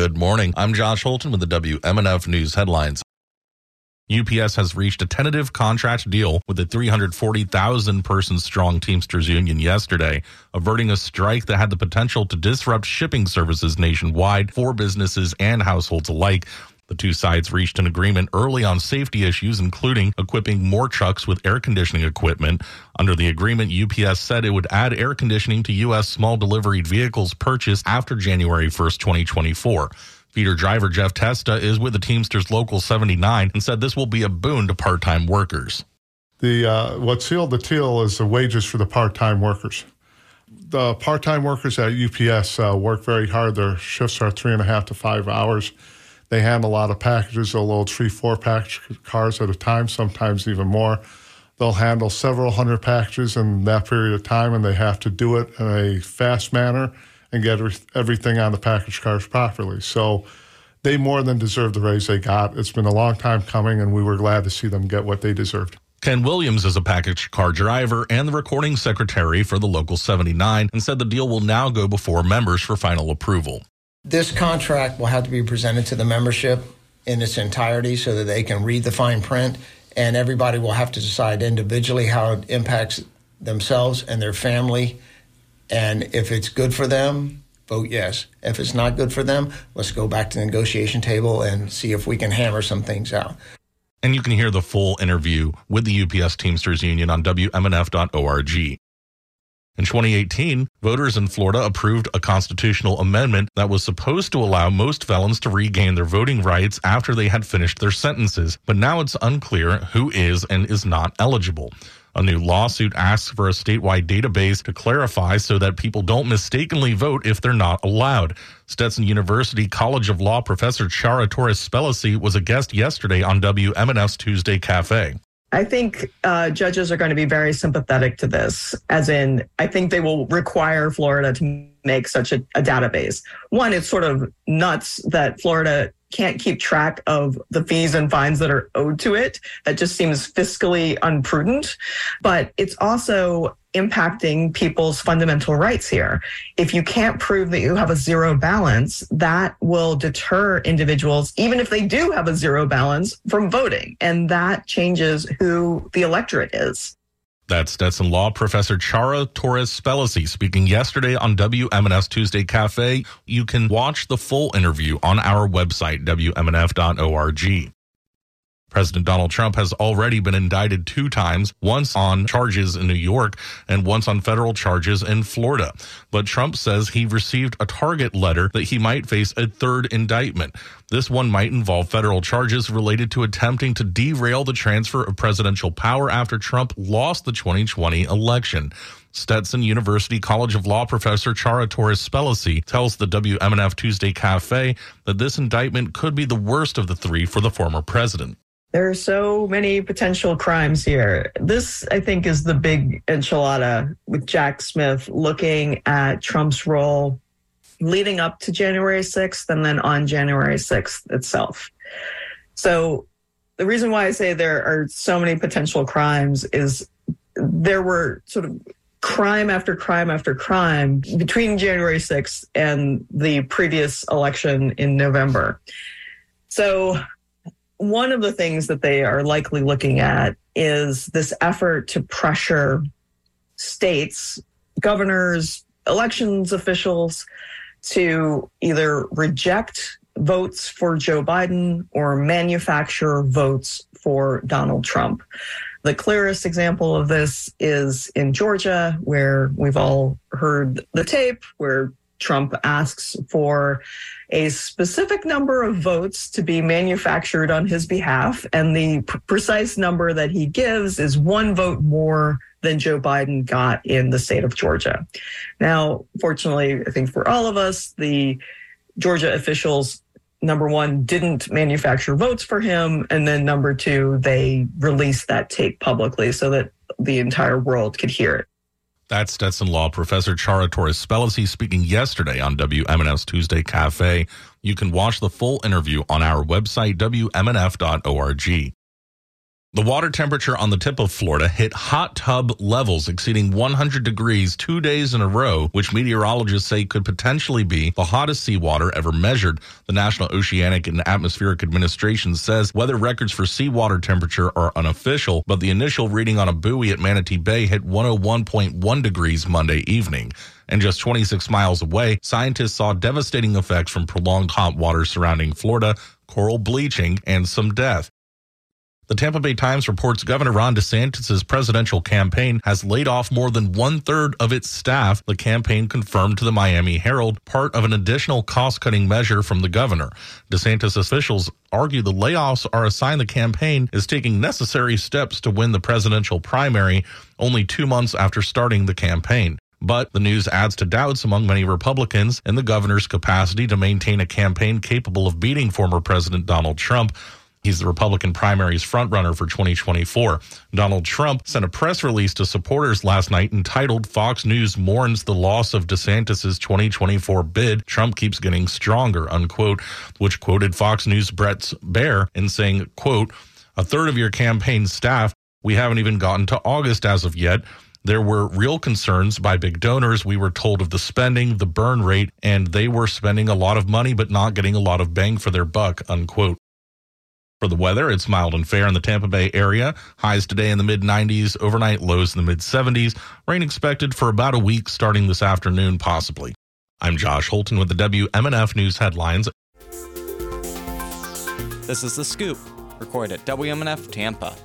Good morning. I'm Josh Holton with the WMNF News headlines. UPS has reached a tentative contract deal with the 340,000 person strong Teamsters Union yesterday, averting a strike that had the potential to disrupt shipping services nationwide for businesses and households alike. The two sides reached an agreement early on safety issues, including equipping more trucks with air conditioning equipment. Under the agreement, UPS said it would add air conditioning to U.S. small delivery vehicles purchased after January 1st, 2024. Feeder driver Jeff Testa is with the Teamsters Local 79 and said this will be a boon to part time workers. The uh, what sealed the deal is the wages for the part time workers. The part time workers at UPS uh, work very hard. Their shifts are three and a half to five hours. They handle a lot of packages. They'll load three, four package cars at a time, sometimes even more. They'll handle several hundred packages in that period of time, and they have to do it in a fast manner and get everything on the package cars properly. So they more than deserve the raise they got. It's been a long time coming, and we were glad to see them get what they deserved. Ken Williams is a package car driver and the recording secretary for the Local 79 and said the deal will now go before members for final approval. This contract will have to be presented to the membership in its entirety so that they can read the fine print, and everybody will have to decide individually how it impacts themselves and their family and if it's good for them, vote yes. If it's not good for them, let's go back to the negotiation table and see if we can hammer some things out. And you can hear the full interview with the UPS Teamsters Union on WMNF.org. In 2018, voters in Florida approved a constitutional amendment that was supposed to allow most felons to regain their voting rights after they had finished their sentences, but now it's unclear who is and is not eligible. A new lawsuit asks for a statewide database to clarify so that people don't mistakenly vote if they're not allowed. Stetson University College of Law professor Ciara Torres Spelliscy was a guest yesterday on WMNF's Tuesday Cafe. I think uh, judges are going to be very sympathetic to this, as in, I think they will require Florida to make such a, a database. One, it's sort of nuts that Florida can't keep track of the fees and fines that are owed to it. That just seems fiscally unprudent. But it's also impacting people's fundamental rights here. If you can't prove that you have a zero balance, that will deter individuals, even if they do have a zero balance, from voting. And that changes who the electorate is. That's Stetson Law Professor Ciara Torres Spelliscy speaking yesterday on WMNF's Tuesday Cafe. You can watch the full interview on our website, WMNF.org. President Donald Trump has already been indicted two times, once on charges in New York and once on federal charges in Florida. But Trump says he received a target letter that he might face a third indictment. This one might involve federal charges related to attempting to derail the transfer of presidential power after Trump lost the 2020 election. Stetson University College of Law professor Ciara Torres Spelliscy tells the WMNF Tuesday Cafe that this indictment could be the worst of the three for the former president. There are so many potential crimes here. This, I think, is the big enchilada with Jack Smith looking at Trump's role leading up to January 6th and then on January 6th itself. So, the reason why I say there are so many potential crimes is there were sort of crime after crime after crime between January 6th and the previous election in November. So, one of the things that they are likely looking at is this effort to pressure states, governors, elections officials to either reject votes for Joe Biden or manufacture votes for Donald Trump. The clearest example of this is in Georgia, where we've all heard the tape where Trump asks for a specific number of votes to be manufactured on his behalf. And the precise number that he gives is one vote more than Joe Biden got in the state of Georgia. Now, fortunately, I think for all of us, the Georgia officials, number one, didn't manufacture votes for him. And then number two, they released that tape publicly so that the entire world could hear it. That's Stetson Law Professor Ciara Torres Spelliscy speaking yesterday on WMNF's Tuesday Cafe. You can watch the full interview on our website, WMNF.org. The water temperature on the tip of Florida hit hot tub levels exceeding 100 degrees two days in a row, which meteorologists say could potentially be the hottest seawater ever measured. The National Oceanic and Atmospheric Administration says weather records for seawater temperature are unofficial, but the initial reading on a buoy at Manatee Bay hit 101.1 degrees Monday evening. And just 26 miles away, scientists saw devastating effects from prolonged hot water surrounding Florida, coral bleaching, and some death. The Tampa Bay Times reports Governor Ron DeSantis' presidential campaign has laid off more than one third of its staff. The campaign confirmed to the Miami Herald, part of an additional cost cutting measure from the governor. DeSantis officials argue the layoffs are a sign the campaign is taking necessary steps to win the presidential primary only two months after starting the campaign. But the news adds to doubts among many Republicans in the governor's capacity to maintain a campaign capable of beating former President Donald Trump. He's the Republican primary's frontrunner for 2024. Donald Trump sent a press release to supporters last night entitled Fox News mourns the loss of DeSantis' 2024 bid. Trump keeps getting stronger, unquote, which quoted Fox News' Bret Baier in saying, quote, a third of your campaign staff, we haven't even gotten to August as of yet. There were real concerns by big donors. We were told of the spending, the burn rate, and they were spending a lot of money but not getting a lot of bang for their buck, unquote. For the weather, it's mild and fair in the Tampa Bay area. Highs today in the mid 90s, overnight lows in the mid 70s. Rain expected for about a week starting this afternoon, possibly. I'm Josh Holton with the WMNF News headlines. This is The Scoop, recorded at WMNF Tampa.